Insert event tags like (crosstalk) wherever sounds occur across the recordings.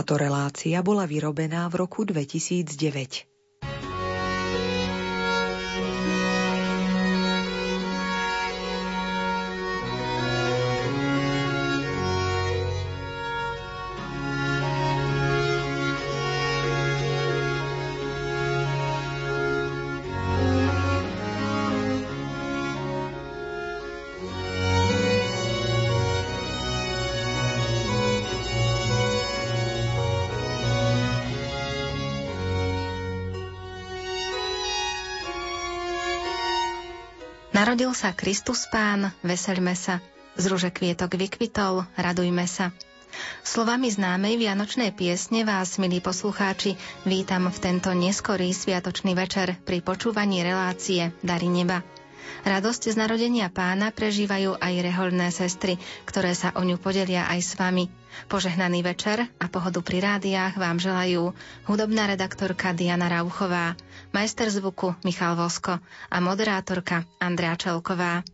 Táto relácia bola vyrobená v roku 2009. Narodil sa Kristus Pán, veseľme sa. Z rúže kvietok vykvitol, radujme sa. Slovami známej vianočnej piesne vás, milí poslucháči, vítam v tento neskorý sviatočný večer pri počúvaní relácie Dary neba. Radosť z narodenia pána prežívajú aj reholné sestry, ktoré sa o ňu podelia aj s vami. Požehnaný večer a pohodu pri rádiách vám želajú hudobná redaktorka Diana Rauchová, majster zvuku Michal Vosko a moderátorka Andrea Čelková.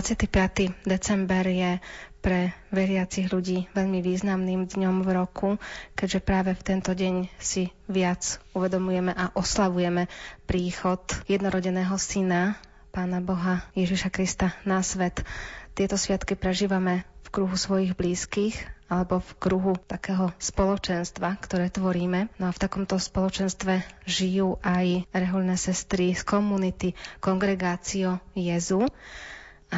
...25. december je pre veriacich ľudí veľmi významným dňom v roku, keďže práve v tento deň si viac uvedomujeme a oslavujeme príchod jednorodeného syna Pána Boha Ježiša Krista na svet. Tieto sviatky prežívame v kruhu svojich blízkych alebo v kruhu takého spoločenstva, ktoré tvoríme. No a v takomto spoločenstve žijú aj reholné sestry z komunity Kongregácio Jezu.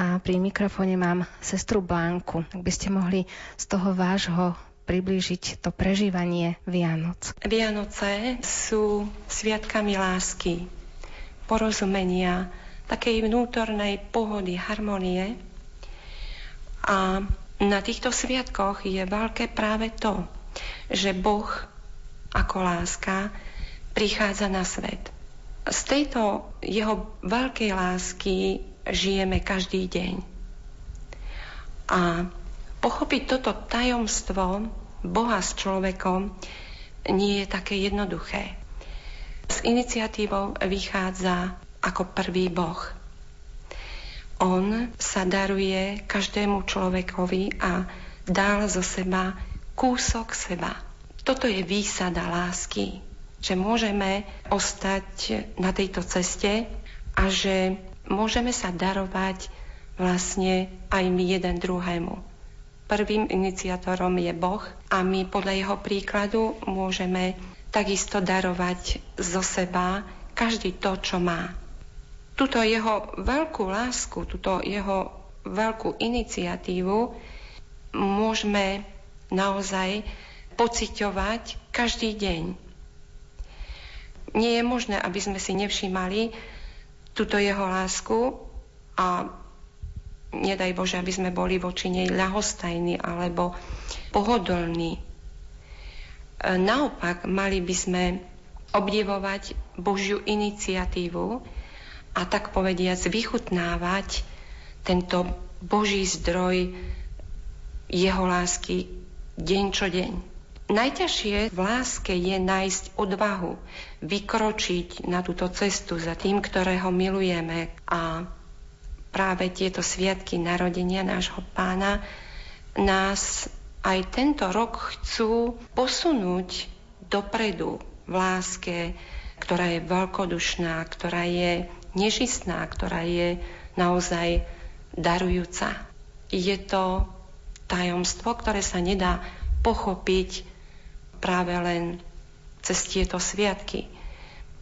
A pri mikrofóne mám sestru Blanku. Ak by ste mohli z toho vášho priblížiť to prežívanie Vianoc. Vianoce sú sviatkami lásky, porozumenia, takej vnútornej pohody, harmonie. A na týchto sviatkoch je veľké práve to, že Boh ako láska prichádza na svet. Z tejto jeho veľkej lásky žijeme každý deň. A pochopiť toto tajomstvo Boha s človekom nie je také jednoduché. S iniciatívou vychádza ako prvý Boh – on sa daruje každému človekovi a dal zo seba kúsok seba. Toto je výsada lásky, že môžeme ostať na tejto ceste a že môžeme sa darovať vlastne aj my jeden druhému. Prvým iniciátorom je Boh a my podľa jeho príkladu môžeme takisto darovať zo seba každý to, čo má túto jeho veľkú lásku, túto jeho veľkú iniciatívu môžeme naozaj pociťovať každý deň. Nie je možné, aby sme si nevšímali túto jeho lásku a nedaj Bože, aby sme boli voči nej ľahostajní alebo pohodlní. Naopak, mali by sme obdivovať Božiu iniciatívu, a tak povediac vychutnávať tento Boží zdroj jeho lásky deň čo deň. Najťažšie v láske je nájsť odvahu, vykročiť na túto cestu za tým, ktorého milujeme a práve tieto sviatky narodenia nášho pána nás aj tento rok chcú posunúť dopredu v láske, ktorá je veľkodušná, ktorá je nežistná, ktorá je naozaj darujúca. Je to tajomstvo, ktoré sa nedá pochopiť práve len cez tieto sviatky.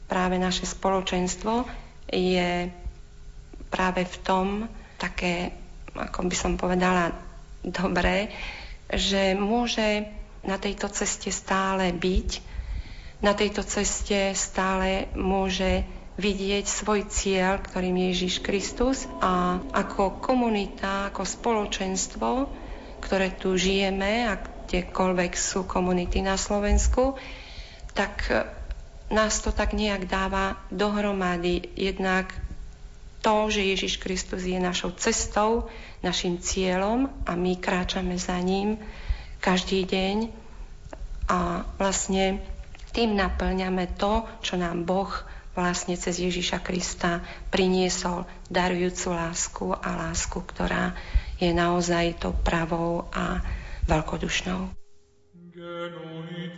Práve naše spoločenstvo je práve v tom také, ako by som povedala, dobré, že môže na tejto ceste stále byť, na tejto ceste stále môže vidieť svoj cieľ, ktorým je Ježiš Kristus a ako komunita, ako spoločenstvo, ktoré tu žijeme a kdekoľvek sú komunity na Slovensku, tak e, nás to tak nejak dáva dohromady. Jednak to, že Ježiš Kristus je našou cestou, našim cieľom a my kráčame za ním každý deň a vlastne tým naplňame to, čo nám Boh vlastne cez Ježiša Krista priniesol darujúcu lásku a lásku, ktorá je naozaj to pravou a veľkodušnou. Genuit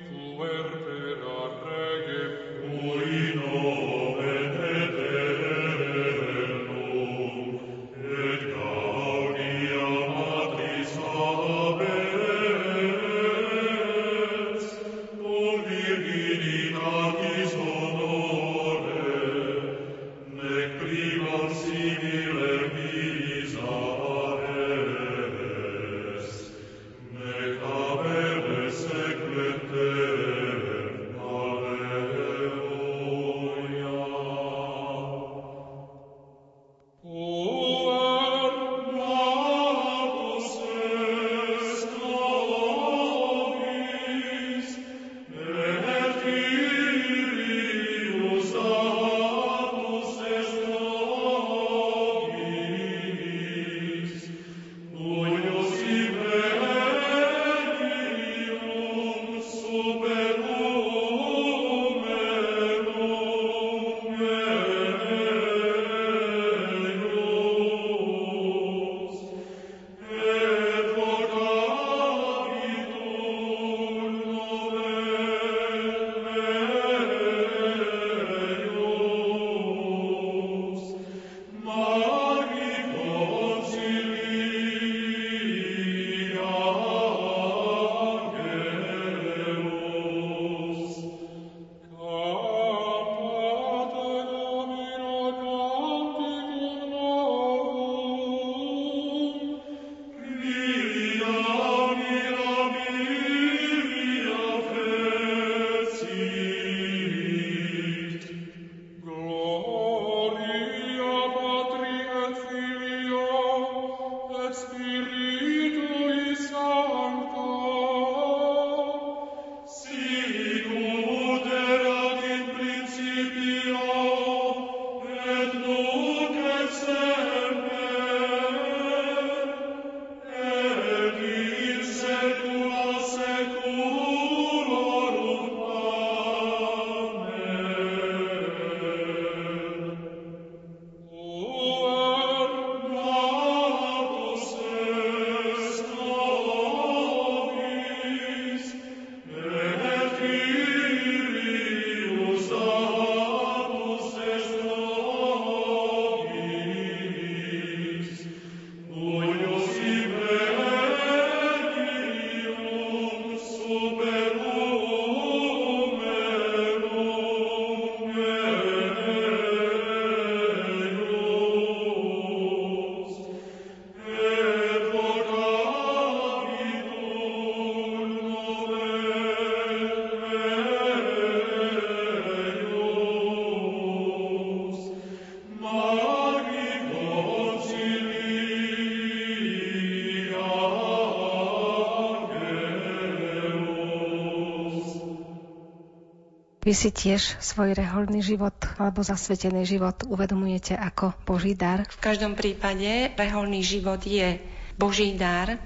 Vy si tiež svoj reholný život alebo zasvetený život uvedomujete ako Boží dar? V každom prípade reholný život je Boží dar,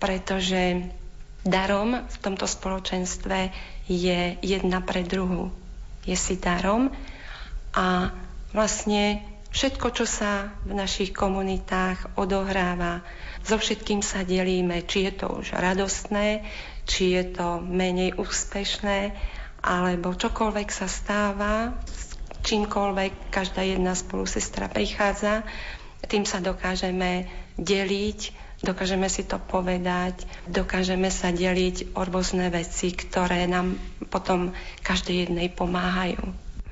pretože darom v tomto spoločenstve je jedna pre druhú. Je si darom a vlastne všetko, čo sa v našich komunitách odohráva, so všetkým sa delíme, či je to už radostné, či je to menej úspešné, alebo čokoľvek sa stáva, čímkoľvek každá jedna spolusestra prichádza, tým sa dokážeme deliť, dokážeme si to povedať, dokážeme sa deliť o rôzne veci, ktoré nám potom každej jednej pomáhajú.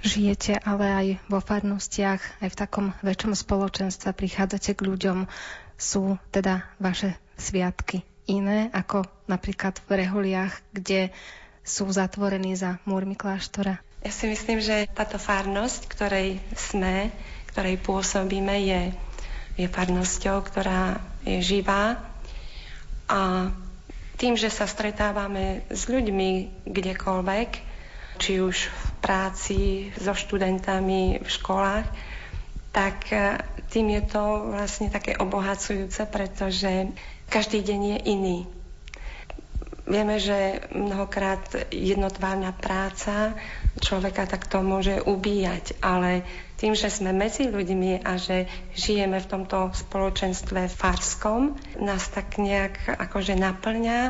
Žijete ale aj vo farnostiach, aj v takom väčšom spoločenstve, prichádzate k ľuďom. Sú teda vaše sviatky iné ako napríklad v Reholiach, kde sú zatvorení za múrmi kláštora? Ja si myslím, že táto farnosť, ktorej sme, ktorej pôsobíme, je, je farnosťou, ktorá je živá a tým, že sa stretávame s ľuďmi kdekoľvek, či už v práci, so študentami, v školách, tak e, tým je to vlastne také obohacujúce, pretože každý deň je iný. Vieme, že mnohokrát jednotvárna práca človeka takto môže ubíjať, ale tým, že sme medzi ľuďmi a že žijeme v tomto spoločenstve farskom, nás tak nejak akože naplňa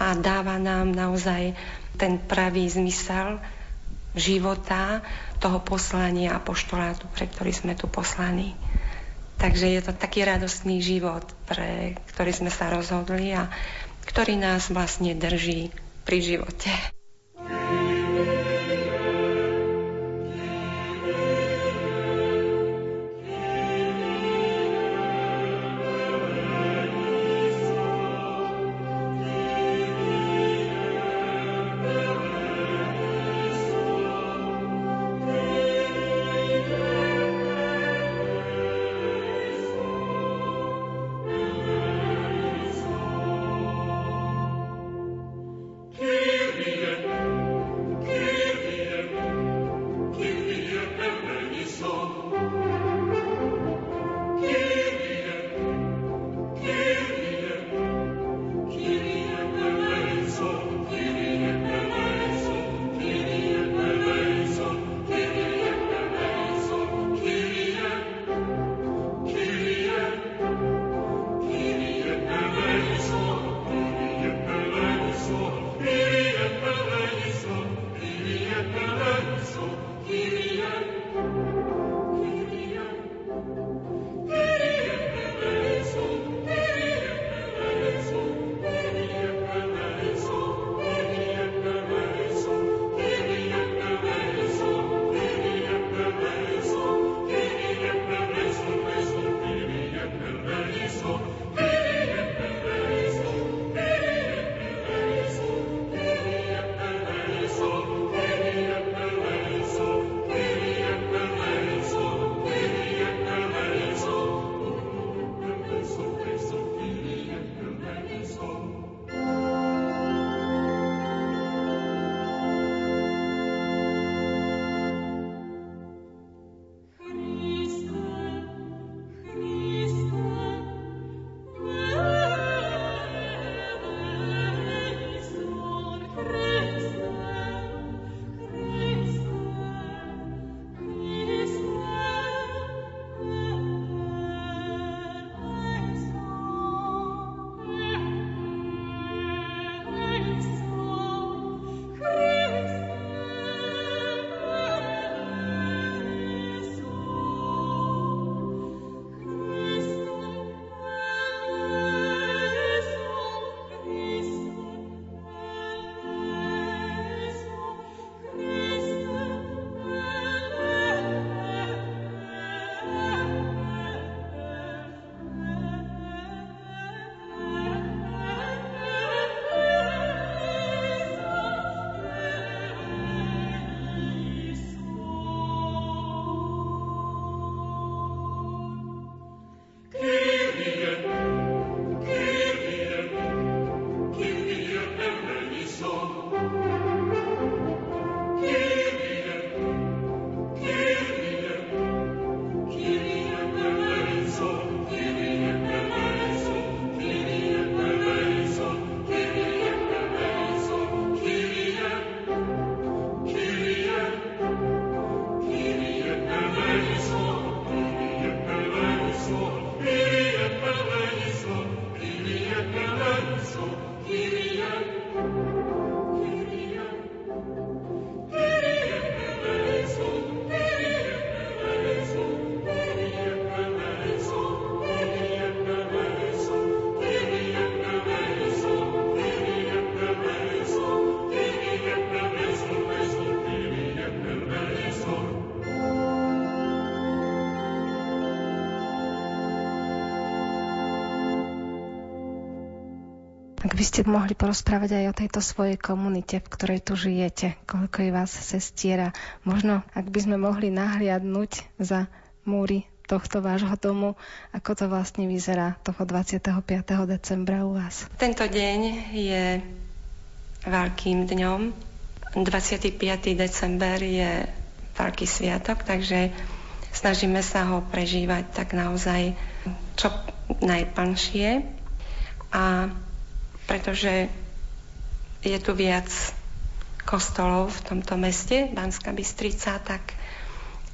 a dáva nám naozaj ten pravý zmysel života, toho poslania a poštolátu, pre ktorý sme tu poslaní. Takže je to taký radostný život, pre ktorý sme sa rozhodli a ktorý nás vlastne drží pri živote. Ste mohli porozprávať aj o tejto svojej komunite, v ktorej tu žijete, koľko je vás sestiera, možno ak by sme mohli nahliadnúť za múry tohto vášho domu, ako to vlastne vyzerá toho 25. decembra u vás. Tento deň je veľkým dňom. 25. december je veľký sviatok, takže snažíme sa ho prežívať tak naozaj čo najplnšie. A pretože je tu viac kostolov v tomto meste, Banská Bystrica, tak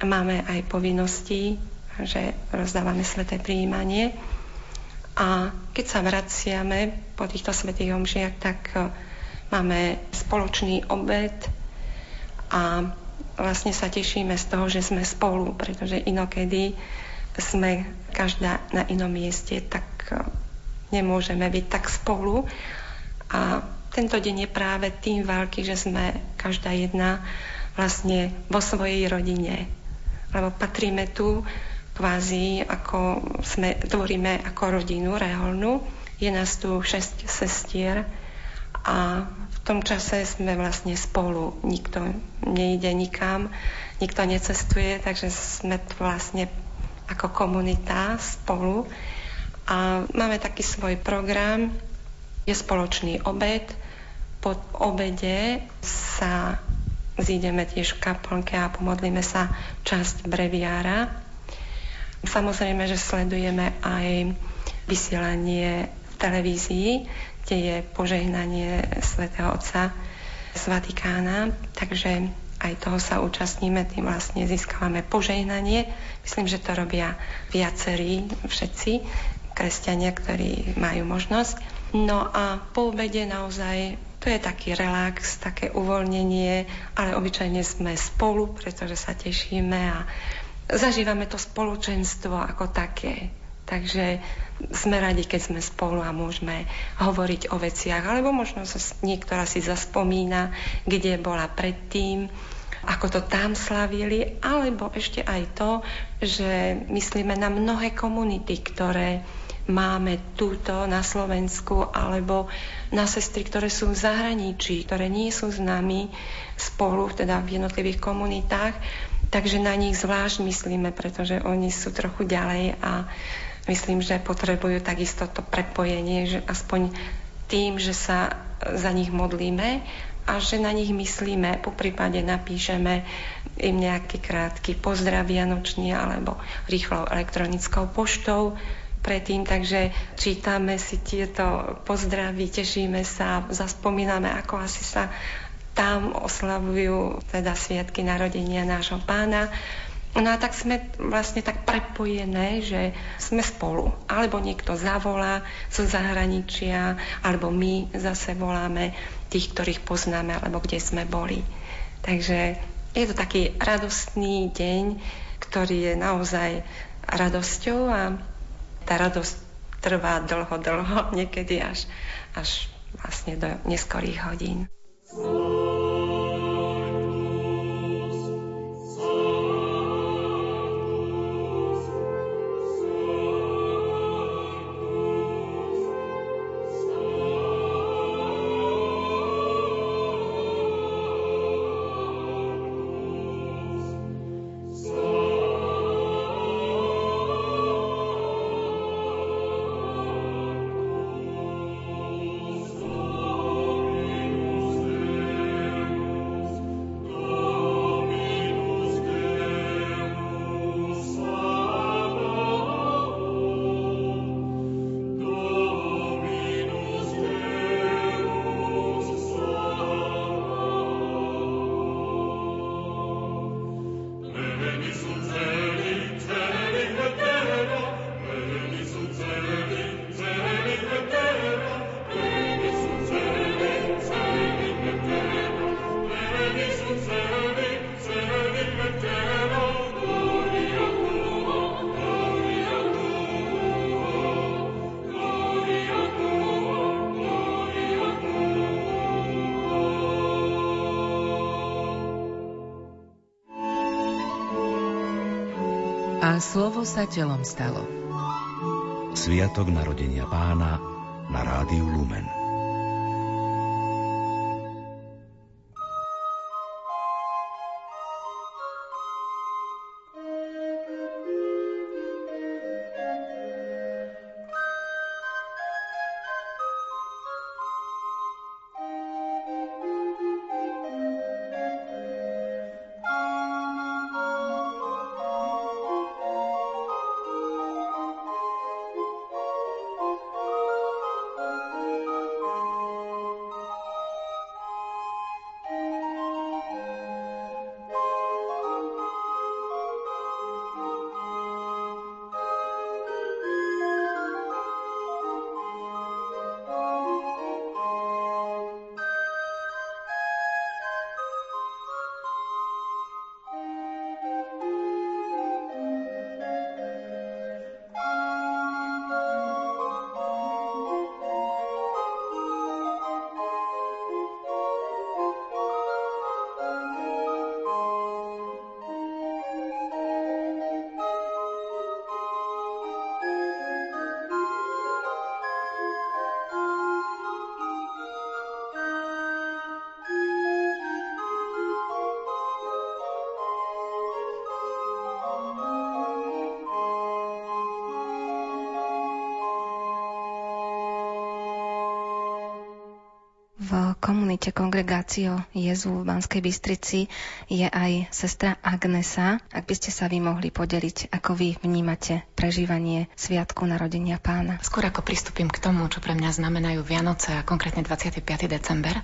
máme aj povinnosti, že rozdávame sveté príjmanie. A keď sa vraciame po týchto svetých omžiach, tak e, máme spoločný obed a vlastne sa tešíme z toho, že sme spolu, pretože inokedy sme každá na inom mieste, tak e, nemôžeme byť tak spolu. A tento deň je práve tým veľký, že sme každá jedna vlastne vo svojej rodine. Lebo patríme tu kvázi, ako sme, tvoríme ako rodinu reholnú. Je nás tu šesť sestier a v tom čase sme vlastne spolu. Nikto nejde nikam, nikto necestuje, takže sme tu vlastne ako komunita spolu. A máme taký svoj program, je spoločný obed. Po obede sa zídeme tiež v kaplnke a pomodlíme sa časť breviára. Samozrejme, že sledujeme aj vysielanie v televízii, kde je požehnanie svätého Otca z Vatikána, takže aj toho sa účastníme, tým vlastne získavame požehnanie. Myslím, že to robia viacerí, všetci, kresťania, ktorí majú možnosť. No a po obede naozaj to je taký relax, také uvoľnenie, ale obyčajne sme spolu, pretože sa tešíme a zažívame to spoločenstvo ako také. Takže sme radi, keď sme spolu a môžeme hovoriť o veciach, alebo možno sa niektorá si zaspomína, kde bola predtým, ako to tam slavili, alebo ešte aj to, že myslíme na mnohé komunity, ktoré máme túto na Slovensku alebo na sestry, ktoré sú v zahraničí, ktoré nie sú s nami spolu, teda v jednotlivých komunitách, takže na nich zvlášť myslíme, pretože oni sú trochu ďalej a myslím, že potrebujú takisto to prepojenie, že aspoň tým, že sa za nich modlíme a že na nich myslíme, po prípade napíšeme im nejaký krátky pozdrav vianočný alebo rýchlou elektronickou poštou predtým, takže čítame si tieto pozdravy, tešíme sa, zaspomíname, ako asi sa tam oslavujú teda sviatky narodenia nášho pána. No a tak sme vlastne tak prepojené, že sme spolu. Alebo niekto zavolá zo zahraničia, alebo my zase voláme tých, ktorých poznáme, alebo kde sme boli. Takže je to taký radostný deň, ktorý je naozaj radosťou a tá radosť trvá dlho, dlho, niekedy až, až vlastne do neskorých hodín. A slovo sa telom stalo. Sviatok narodenia pána na rádiu Lumen. V komunite Kongregácio Jezu v Banskej Bystrici je aj sestra Agnesa. Ak by ste sa vy mohli podeliť, ako vy vnímate prežívanie Sviatku narodenia pána. Skôr ako pristúpim k tomu, čo pre mňa znamenajú Vianoce a konkrétne 25. december,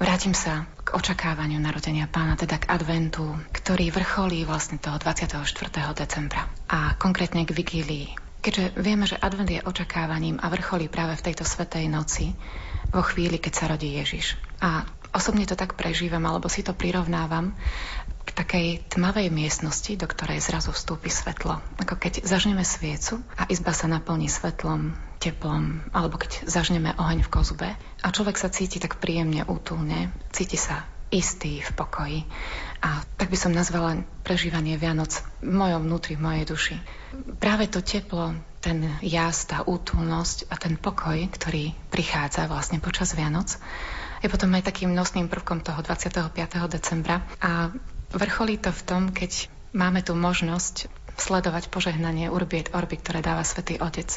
Vrátim sa k očakávaniu narodenia pána, teda k adventu, ktorý vrcholí vlastne toho 24. decembra a konkrétne k vigílii. Keďže vieme, že advent je očakávaním a vrcholí práve v tejto svetej noci, vo chvíli, keď sa rodí Ježiš. A osobne to tak prežívam, alebo si to prirovnávam k takej tmavej miestnosti, do ktorej zrazu vstúpi svetlo. Ako keď zažneme sviecu a izba sa naplní svetlom, teplom, alebo keď zažneme oheň v kozube a človek sa cíti tak príjemne, útulne, cíti sa istý v pokoji. A tak by som nazvala prežívanie Vianoc v mojom vnútri, v mojej duši. Práve to teplo, ten jas, tá útulnosť a ten pokoj, ktorý prichádza vlastne počas Vianoc, je potom aj takým nosným prvkom toho 25. decembra. A vrcholí to v tom, keď máme tu možnosť sledovať požehnanie Urbi et Orbi, ktoré dáva Svetý Otec.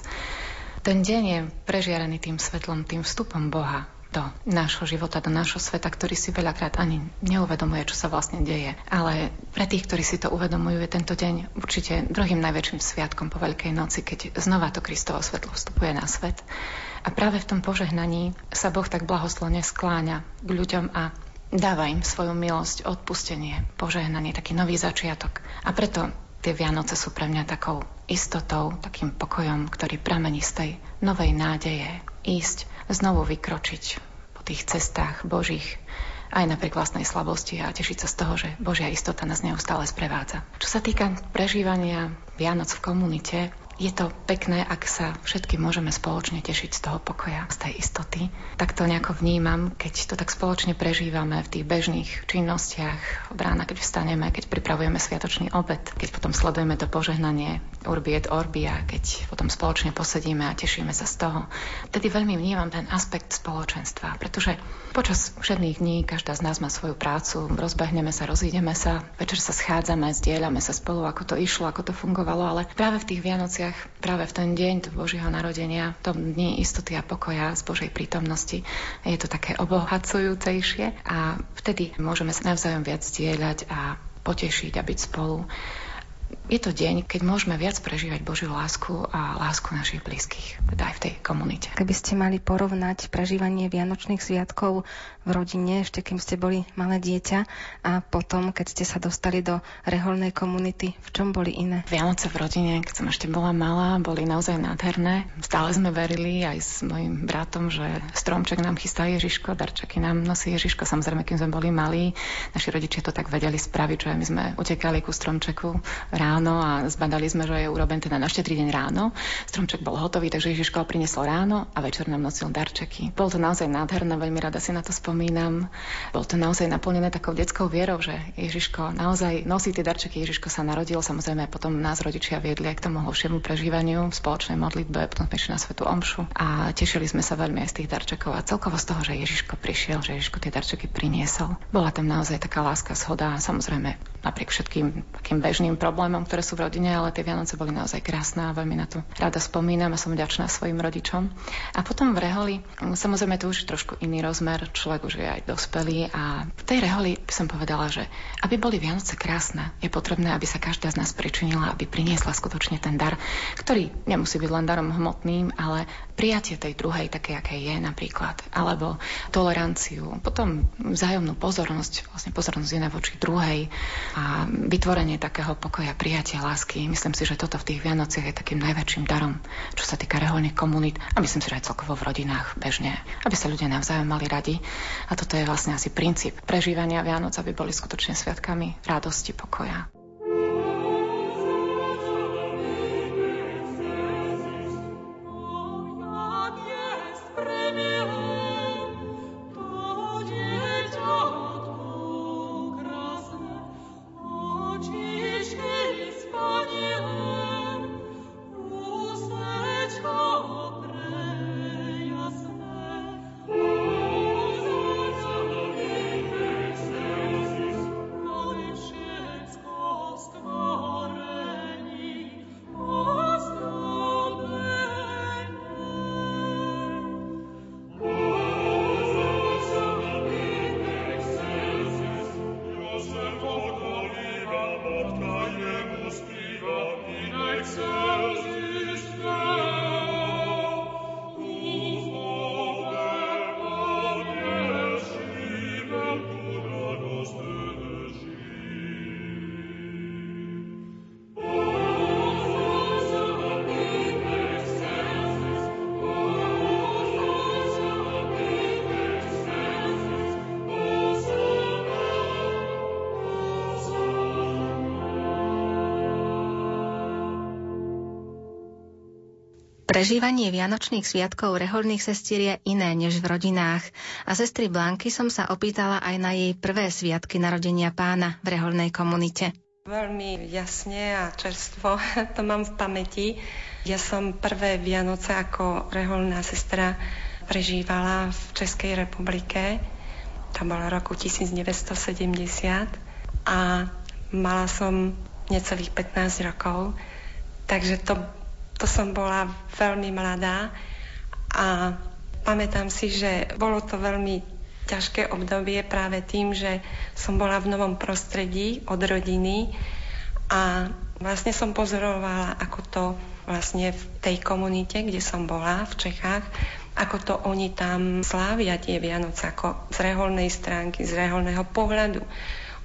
Ten deň je prežiarený tým svetlom, tým vstupom Boha do nášho života, do nášho sveta, ktorý si veľakrát ani neuvedomuje, čo sa vlastne deje. Ale pre tých, ktorí si to uvedomujú, je tento deň určite druhým najväčším sviatkom po Veľkej noci, keď znova to Kristovo svetlo vstupuje na svet. A práve v tom požehnaní sa Boh tak blahoslovne skláňa k ľuďom a dáva im svoju milosť, odpustenie, požehnanie, taký nový začiatok. A preto tie Vianoce sú pre mňa takou istotou, takým pokojom, ktorý pramení z tej novej nádeje ísť znovu vykročiť po tých cestách Božích aj napriek vlastnej slabosti a tešiť sa z toho, že Božia istota nás neustále sprevádza. Čo sa týka prežívania Vianoc v komunite, je to pekné, ak sa všetky môžeme spoločne tešiť z toho pokoja, z tej istoty. Tak to nejako vnímam, keď to tak spoločne prežívame v tých bežných činnostiach od rána, keď vstaneme, keď pripravujeme sviatočný obed, keď potom sledujeme to požehnanie Urbi et Orbi a keď potom spoločne posedíme a tešíme sa z toho. Tedy veľmi vnímam ten aspekt spoločenstva, pretože počas všetných dní každá z nás má svoju prácu, rozbehneme sa, rozídeme sa, večer sa schádzame, zdieľame sa spolu, ako to išlo, ako to fungovalo, ale práve v tých Vianociach veciach práve v ten deň Božieho narodenia, v tom dni istoty a pokoja z Božej prítomnosti je to také obohacujúcejšie a vtedy môžeme sa navzájom viac zdieľať a potešiť a byť spolu je to deň, keď môžeme viac prežívať Božiu lásku a lásku našich blízkych, teda aj v tej komunite. Keby ste mali porovnať prežívanie Vianočných sviatkov v rodine, ešte kým ste boli malé dieťa a potom, keď ste sa dostali do reholnej komunity, v čom boli iné? Vianoce v rodine, keď som ešte bola malá, boli naozaj nádherné. Stále sme verili aj s mojim bratom, že stromček nám chystá Ježiško, darčeky nám nosí Ježiško. Samozrejme, keď sme boli malí, naši rodičia to tak vedeli spraviť, že my sme utekali ku stromčeku ráno a zbadali sme, že je uroben teda na štedrý deň ráno. Stromček bol hotový, takže Ježiško ho priniesol ráno a večer nám nosil darčeky. Bolo to naozaj nádherné, veľmi rada si na to spomínam. Bolo to naozaj naplnené takou detskou vierou, že Ježiško naozaj nosí tie darčeky. Ježiško sa narodil, samozrejme potom nás rodičia viedli aj k tomu hlbšiemu prežívaniu v spoločnej modlitbe, potom sme na Svetu Omšu a tešili sme sa veľmi aj z tých darčekov a celkovo z toho, že Ježiško prišiel, že Ježiško tie darčeky priniesol. Bola tam naozaj taká láska, schoda a samozrejme napriek všetkým takým bežným problémom ktoré sú v rodine, ale tie Vianoce boli naozaj krásne a veľmi na to rada spomínam a som vďačná svojim rodičom. A potom v reholi, samozrejme to už je trošku iný rozmer, človek už je aj dospelý a v tej reholi by som povedala, že aby boli Vianoce krásne, je potrebné, aby sa každá z nás pričinila, aby priniesla skutočne ten dar, ktorý nemusí byť len darom hmotným, ale prijatie tej druhej, také, aké je napríklad, alebo toleranciu, potom vzájomnú pozornosť, vlastne pozornosť jedna voči druhej a vytvorenie takého pokoja prijatia, lásky. Myslím si, že toto v tých Vianociach je takým najväčším darom, čo sa týka reholných komunít a myslím si, že aj celkovo v rodinách bežne, aby sa ľudia navzájom mali radi. A toto je vlastne asi princíp prežívania Vianoc, aby boli skutočne sviatkami radosti, pokoja. Prežívanie vianočných sviatkov reholných sestier je iné než v rodinách a sestry Blanky som sa opýtala aj na jej prvé sviatky narodenia pána v reholnej komunite. Veľmi jasne a čerstvo (laughs) to mám v pamäti. Ja som prvé Vianoce ako reholná sestra prežívala v Českej republike. To bolo roku 1970 a mala som necelých 15 rokov. Takže to to som bola veľmi mladá a pamätám si, že bolo to veľmi ťažké obdobie práve tým, že som bola v novom prostredí od rodiny a vlastne som pozorovala, ako to vlastne v tej komunite, kde som bola v Čechách, ako to oni tam slávia tie Vianoce, ako z reholnej stránky, z reholného pohľadu.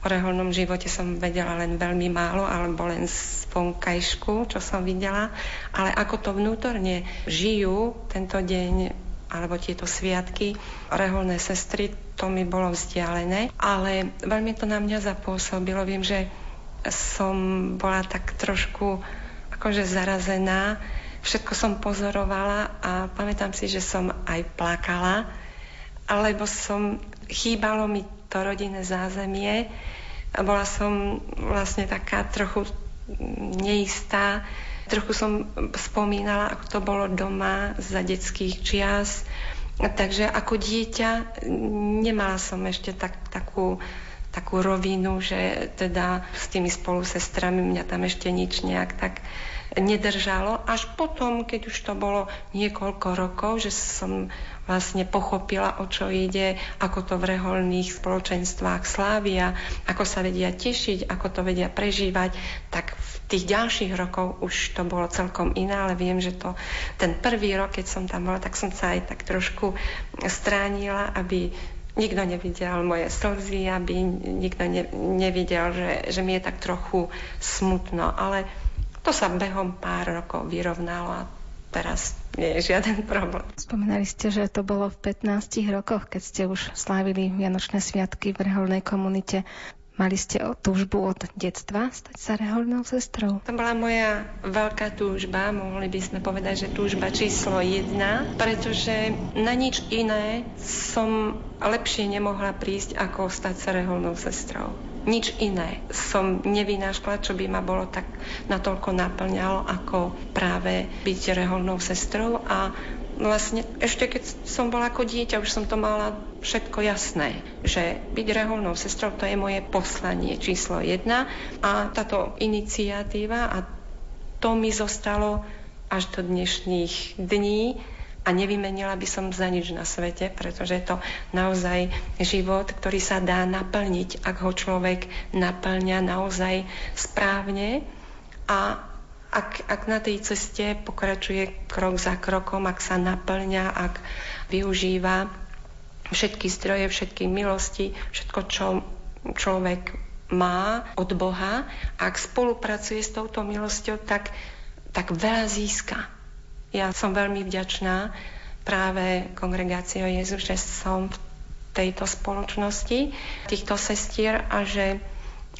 O reholnom živote som vedela len veľmi málo, alebo len z vonkajšku, čo som videla, ale ako to vnútorne žijú tento deň alebo tieto sviatky, reholné sestry, to mi bolo vzdialené, ale veľmi to na mňa zapôsobilo. Viem, že som bola tak trošku akože zarazená, všetko som pozorovala a pamätám si, že som aj plakala, alebo som, chýbalo mi to rodinné zázemie. A bola som vlastne taká trochu neistá. Trochu som spomínala, ako to bolo doma za detských čias. Takže ako dieťa nemala som ešte tak, takú, takú rovinu, že teda s tými spolusestrami mňa tam ešte nič nejak tak nedržalo. Až potom, keď už to bolo niekoľko rokov, že som vlastne pochopila, o čo ide, ako to v reholných spoločenstvách slávia, ako sa vedia tešiť, ako to vedia prežívať, tak v tých ďalších rokov už to bolo celkom iné, ale viem, že to ten prvý rok, keď som tam bola, tak som sa aj tak trošku stránila, aby nikto nevidel moje slzy, aby nikto ne, nevidel, že, že mi je tak trochu smutno. Ale to sa behom pár rokov vyrovnalo a teraz nie je žiaden problém. Spomínali ste, že to bolo v 15 rokoch, keď ste už slávili Vianočné sviatky v reholnej komunite. Mali ste o túžbu od detstva stať sa reholnou sestrou? To bola moja veľká túžba, mohli by sme povedať, že túžba číslo jedna, pretože na nič iné som lepšie nemohla prísť, ako stať sa reholnou sestrou nič iné. Som nevynášla, čo by ma bolo tak natoľko naplňalo, ako práve byť reholnou sestrou. A vlastne ešte keď som bola ako dieťa, už som to mala všetko jasné, že byť reholnou sestrou to je moje poslanie číslo jedna. A táto iniciatíva a to mi zostalo až do dnešných dní, a nevymenila by som za nič na svete, pretože je to naozaj život, ktorý sa dá naplniť, ak ho človek naplňa naozaj správne. A ak, ak na tej ceste pokračuje krok za krokom, ak sa naplňa, ak využíva všetky zdroje, všetky milosti, všetko, čo človek má od Boha, ak spolupracuje s touto milosťou, tak, tak veľa získa ja som veľmi vďačná práve kongregácii Jezu, že som v tejto spoločnosti, týchto sestier a že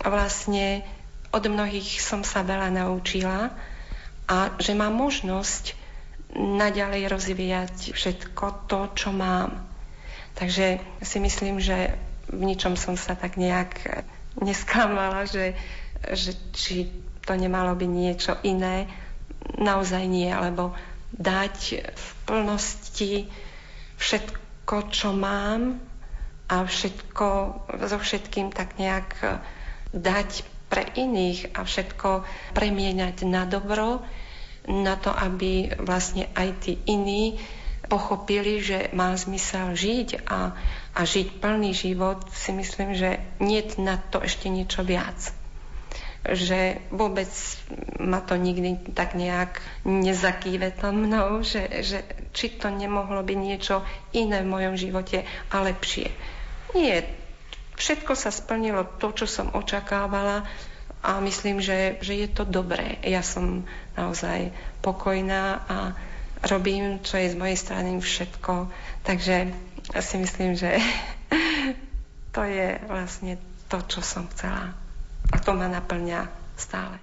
vlastne od mnohých som sa veľa naučila a že mám možnosť naďalej rozvíjať všetko to, čo mám. Takže si myslím, že v ničom som sa tak nejak nesklamala, že, že či to nemalo byť niečo iné. Naozaj nie, lebo dať v plnosti všetko, čo mám a všetko so všetkým tak nejak dať pre iných a všetko premieňať na dobro, na to, aby vlastne aj tí iní pochopili, že má zmysel žiť a, a žiť plný život, si myslím, že nie na to ešte niečo viac že vôbec ma to nikdy tak nejak to mnou, že, že či to nemohlo byť niečo iné v mojom živote a lepšie. Nie, všetko sa splnilo to, čo som očakávala a myslím, že, že je to dobré. Ja som naozaj pokojná a robím, čo je z mojej strany všetko. Takže ja si myslím, že (laughs) to je vlastne to, čo som chcela. A to ma naplňa stále.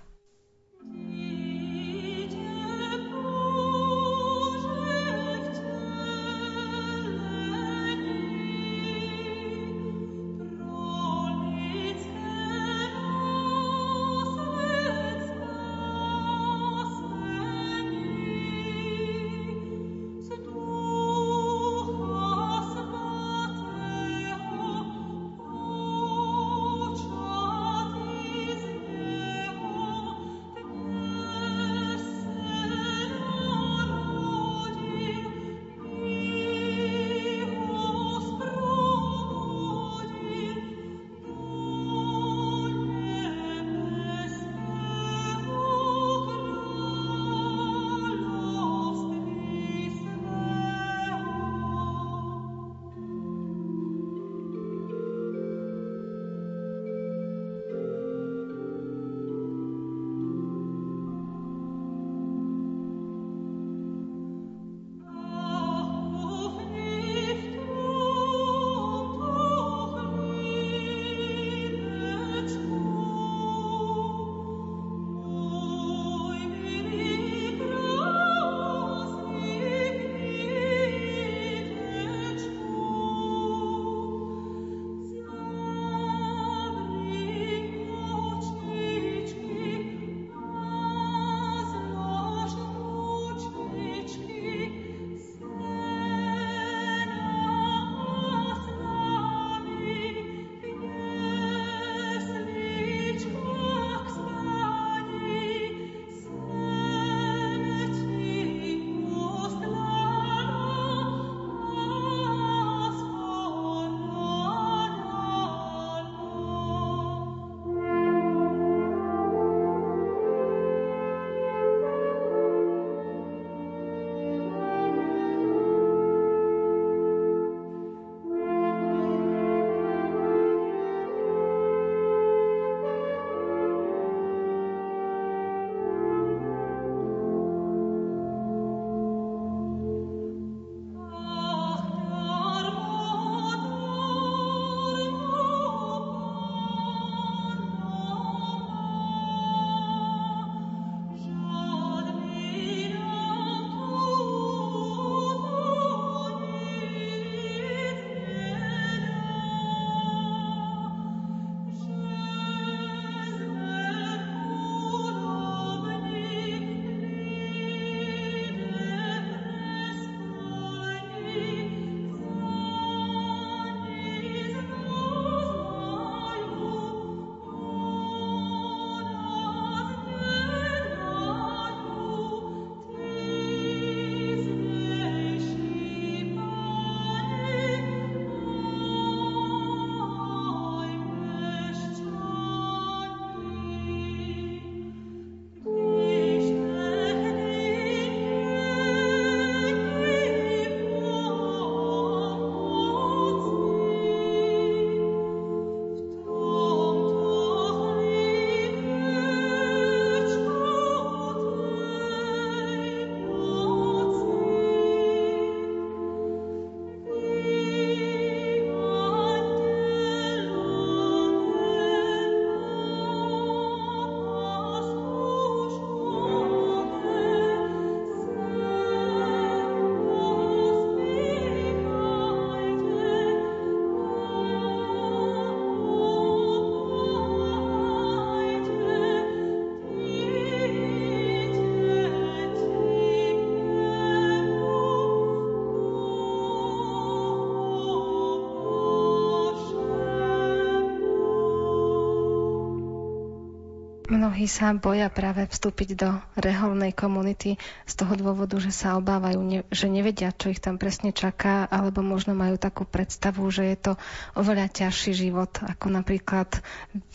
Mnohí sa boja práve vstúpiť do reholnej komunity z toho dôvodu, že sa obávajú, ne, že nevedia, čo ich tam presne čaká, alebo možno majú takú predstavu, že je to oveľa ťažší život, ako napríklad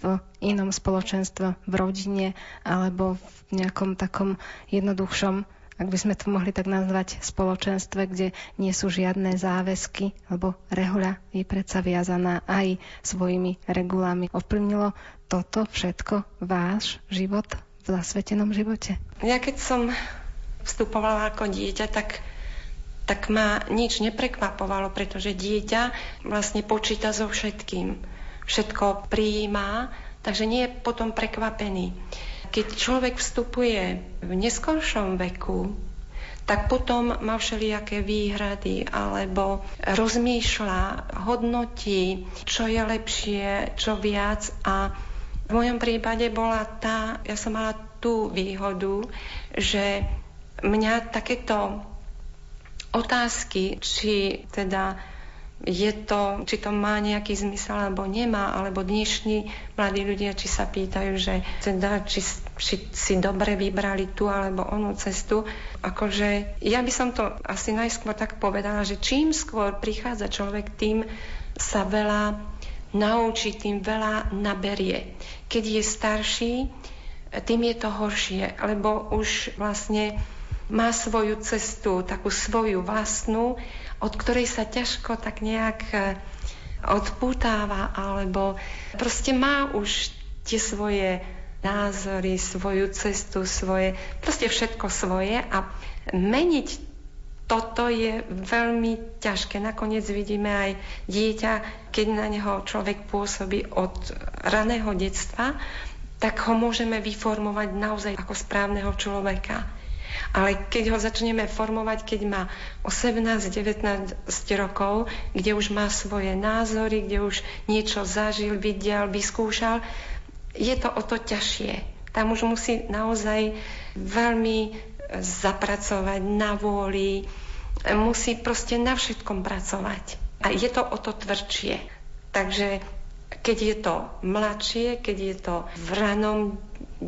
v inom spoločenstve, v rodine alebo v nejakom takom jednoduchšom ak by sme to mohli tak nazvať, spoločenstve, kde nie sú žiadne záväzky, lebo rehoľa je predsa viazaná aj svojimi regulami. Ovplyvnilo toto všetko váš život v zasvetenom živote? Ja keď som vstupovala ako dieťa, tak tak ma nič neprekvapovalo, pretože dieťa vlastne počíta so všetkým. Všetko prijíma, takže nie je potom prekvapený. Keď človek vstupuje v neskoršom veku, tak potom má všelijaké výhrady alebo rozmýšľa, hodnotí, čo je lepšie, čo viac. A v mojom prípade bola tá, ja som mala tú výhodu, že mňa takéto otázky, či teda je to, či to má nejaký zmysel alebo nemá, alebo dnešní mladí ľudia, či sa pýtajú, že teda, či, či si dobre vybrali tú alebo onú cestu. Akože ja by som to asi najskôr tak povedala, že čím skôr prichádza človek, tým sa veľa naučí, tým veľa naberie. Keď je starší, tým je to horšie, lebo už vlastne má svoju cestu, takú svoju vlastnú, od ktorej sa ťažko tak nejak e, odpútáva, alebo proste má už tie svoje názory, svoju cestu, svoje, proste všetko svoje a meniť toto je veľmi ťažké. Nakoniec vidíme aj dieťa, keď na neho človek pôsobí od raného detstva, tak ho môžeme vyformovať naozaj ako správneho človeka. Ale keď ho začneme formovať, keď má 18-19 rokov, kde už má svoje názory, kde už niečo zažil, videl, vyskúšal, je to o to ťažšie. Tam už musí naozaj veľmi zapracovať na vôli, musí proste na všetkom pracovať. A je to o to tvrdšie. Takže keď je to mladšie, keď je to v ranom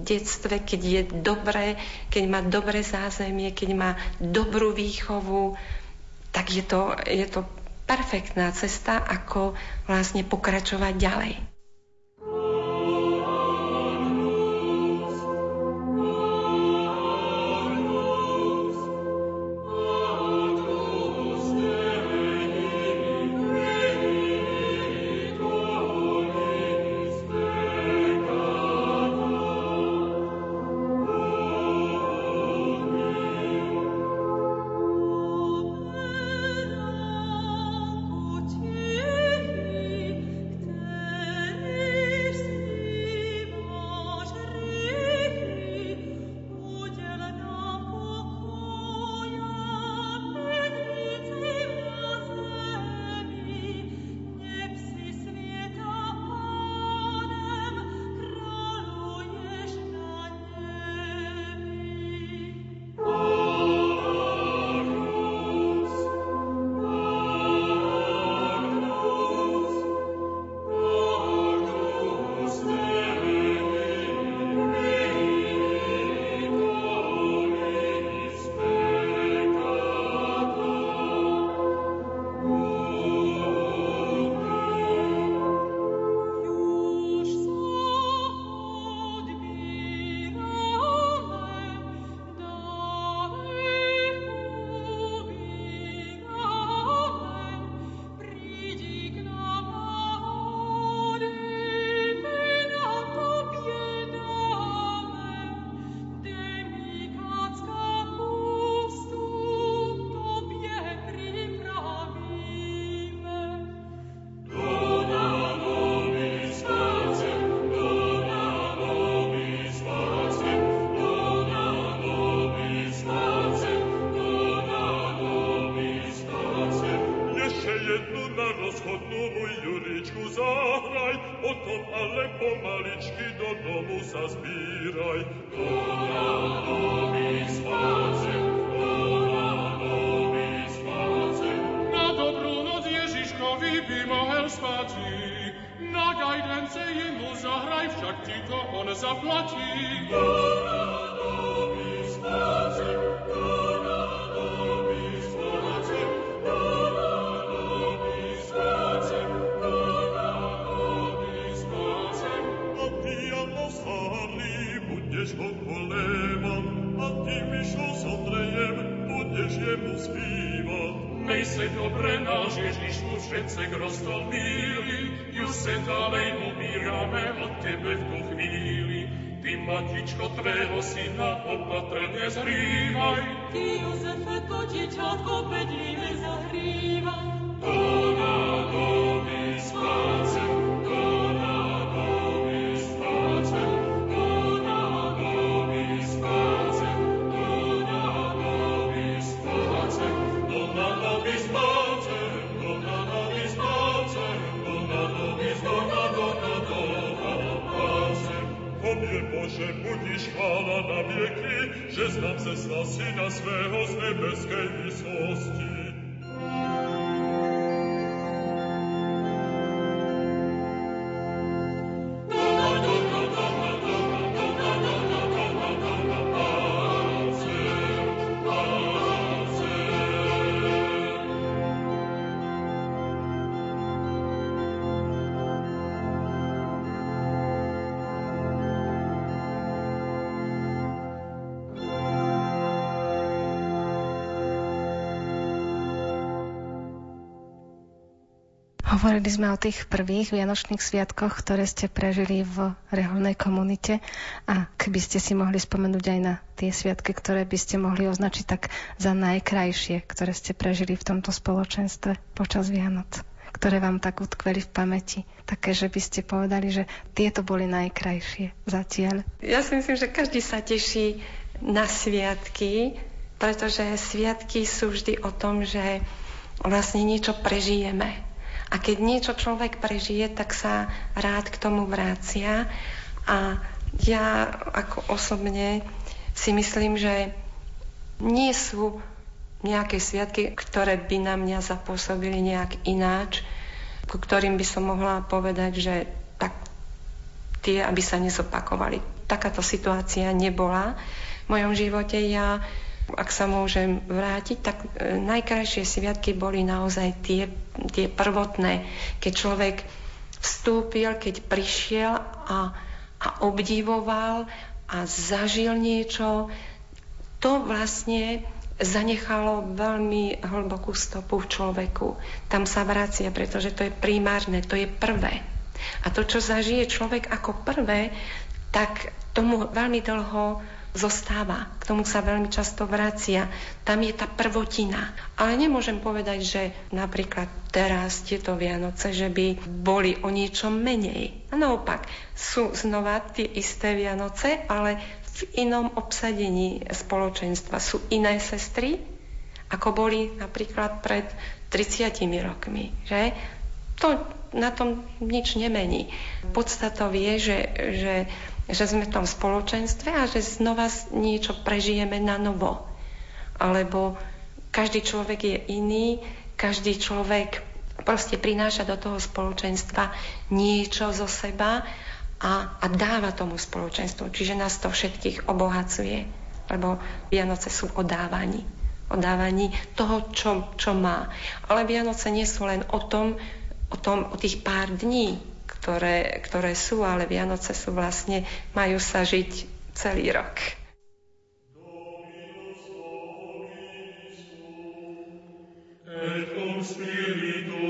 detstve, keď je dobré, keď má dobré zázemie, keď má dobrú výchovu, tak je to, je to perfektná cesta, ako vlastne pokračovať ďalej. Znam se Syna svého z nebeskej vysosti. Hovorili sme o tých prvých vianočných sviatkoch, ktoré ste prežili v reholnej komunite a keby ste si mohli spomenúť aj na tie sviatky, ktoré by ste mohli označiť tak za najkrajšie, ktoré ste prežili v tomto spoločenstve počas Vianoc ktoré vám tak utkveli v pamäti. Také, že by ste povedali, že tieto boli najkrajšie zatiaľ. Ja si myslím, že každý sa teší na sviatky, pretože sviatky sú vždy o tom, že vlastne niečo prežijeme a keď niečo človek prežije, tak sa rád k tomu vrácia. A ja ako osobne si myslím, že nie sú nejaké sviatky, ktoré by na mňa zapôsobili nejak ináč, ku ktorým by som mohla povedať, že tak tie, aby sa nezopakovali. Takáto situácia nebola v mojom živote. Ja ak sa môžem vrátiť, tak e, najkrajšie sviatky boli naozaj tie, tie prvotné, keď človek vstúpil, keď prišiel a, a obdivoval a zažil niečo. To vlastne zanechalo veľmi hlbokú stopu v človeku. Tam sa vracia, pretože to je primárne, to je prvé. A to, čo zažije človek ako prvé, tak tomu veľmi dlho zostáva. K tomu sa veľmi často vracia. Tam je tá prvotina. Ale nemôžem povedať, že napríklad teraz tieto Vianoce, že by boli o niečo menej. A naopak, sú znova tie isté Vianoce, ale v inom obsadení spoločenstva. Sú iné sestry, ako boli napríklad pred 30 rokmi. Že? To na tom nič nemení. Podstatou je, že, že že sme v tom spoločenstve a že znova niečo prežijeme na novo. Alebo každý človek je iný, každý človek proste prináša do toho spoločenstva niečo zo seba a, a dáva tomu spoločenstvu. Čiže nás to všetkých obohacuje, lebo Vianoce sú o dávaní. O dávaní toho, čo, čo má. Ale Vianoce nie sú len o tom, o, tom, o tých pár dní, ktoré, ktoré sú, ale Vianoce sú vlastne, majú sa žiť celý rok. Et cum spiritu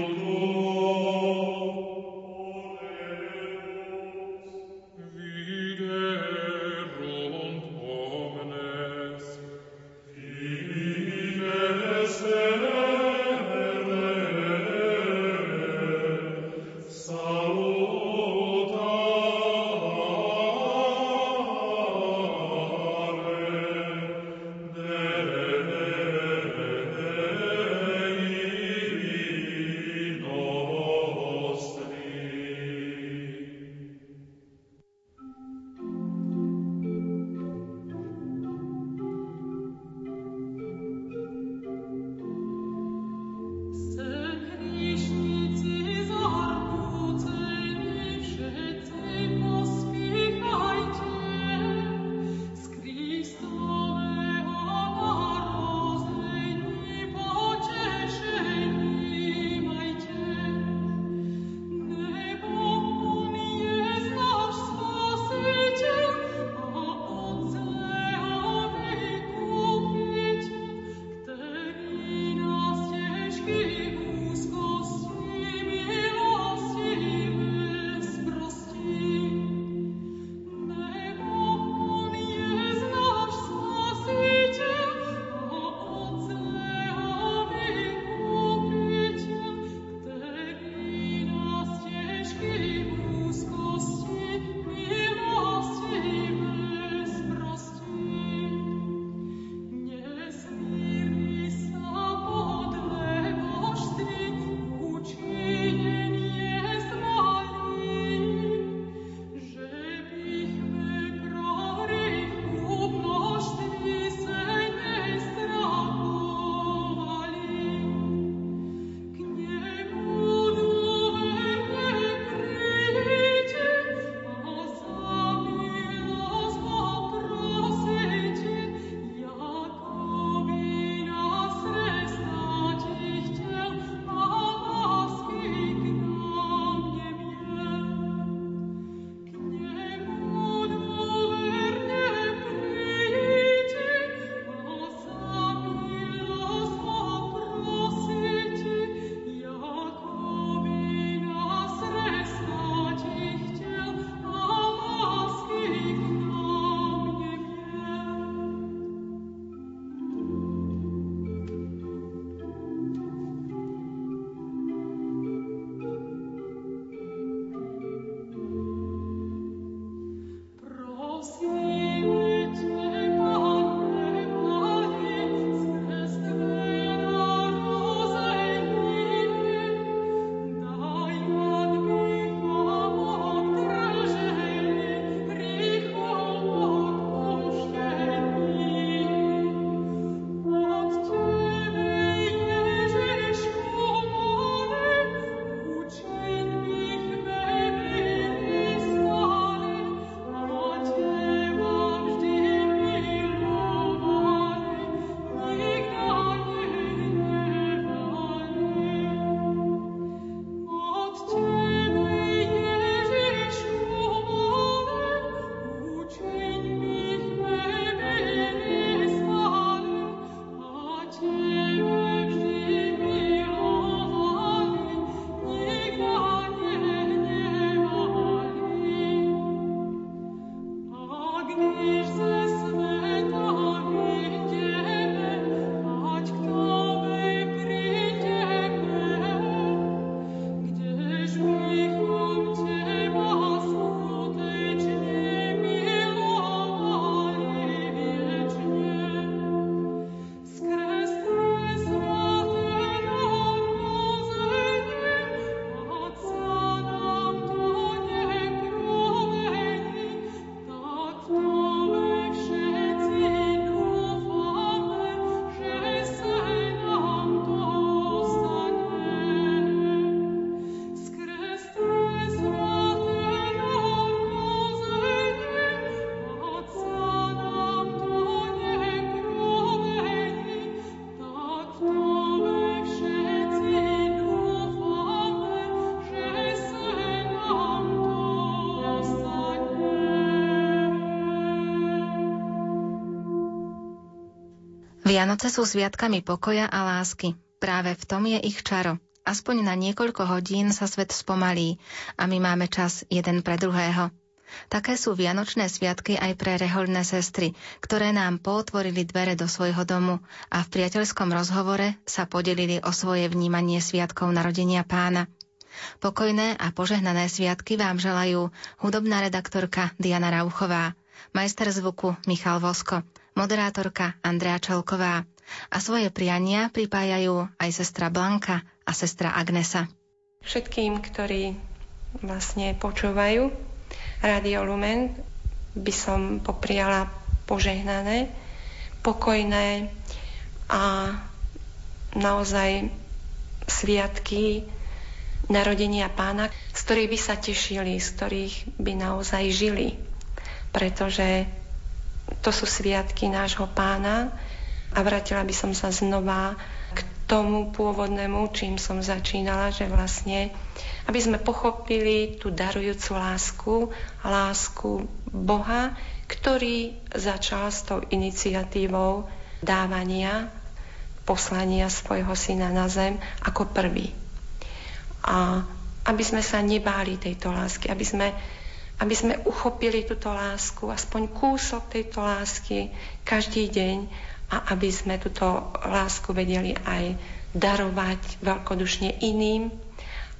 Vianoce sú sviatkami pokoja a lásky. Práve v tom je ich čaro. Aspoň na niekoľko hodín sa svet spomalí a my máme čas jeden pre druhého. Také sú Vianočné sviatky aj pre rehoľné sestry, ktoré nám pootvorili dvere do svojho domu a v priateľskom rozhovore sa podelili o svoje vnímanie sviatkov narodenia pána. Pokojné a požehnané sviatky vám želajú hudobná redaktorka Diana Rauchová, majster zvuku Michal Vosko moderátorka Andrea Čelková. A svoje priania pripájajú aj sestra Blanka a sestra Agnesa. Všetkým, ktorí vlastne počúvajú Radio Lumen, by som popriala požehnané, pokojné a naozaj sviatky narodenia pána, z ktorých by sa tešili, z ktorých by naozaj žili. Pretože to sú sviatky nášho pána a vrátila by som sa znova k tomu pôvodnému, čím som začínala, že vlastne, aby sme pochopili tú darujúcu lásku, lásku Boha, ktorý začal s tou iniciatívou dávania poslania svojho syna na zem ako prvý. A aby sme sa nebáli tejto lásky, aby sme aby sme uchopili túto lásku, aspoň kúsok tejto lásky každý deň a aby sme túto lásku vedeli aj darovať veľkodušne iným,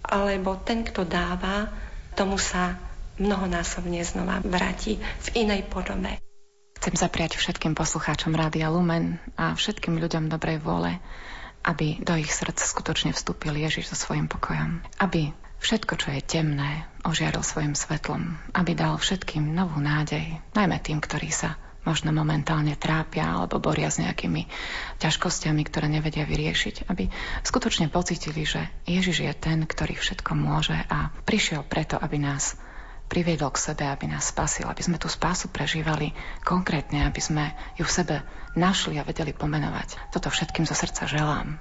alebo ten, kto dáva, tomu sa mnohonásobne znova vráti v inej podobe. Chcem zapriať všetkým poslucháčom Rádia Lumen a všetkým ľuďom dobrej vôle, aby do ich srdc skutočne vstúpil Ježiš so svojím pokojom. Aby všetko, čo je temné, ožiaril svojim svetlom, aby dal všetkým novú nádej, najmä tým, ktorí sa možno momentálne trápia alebo boria s nejakými ťažkosťami, ktoré nevedia vyriešiť, aby skutočne pocitili, že Ježiš je ten, ktorý všetko môže a prišiel preto, aby nás priviedol k sebe, aby nás spasil, aby sme tú spásu prežívali konkrétne, aby sme ju v sebe našli a vedeli pomenovať. Toto všetkým zo srdca želám.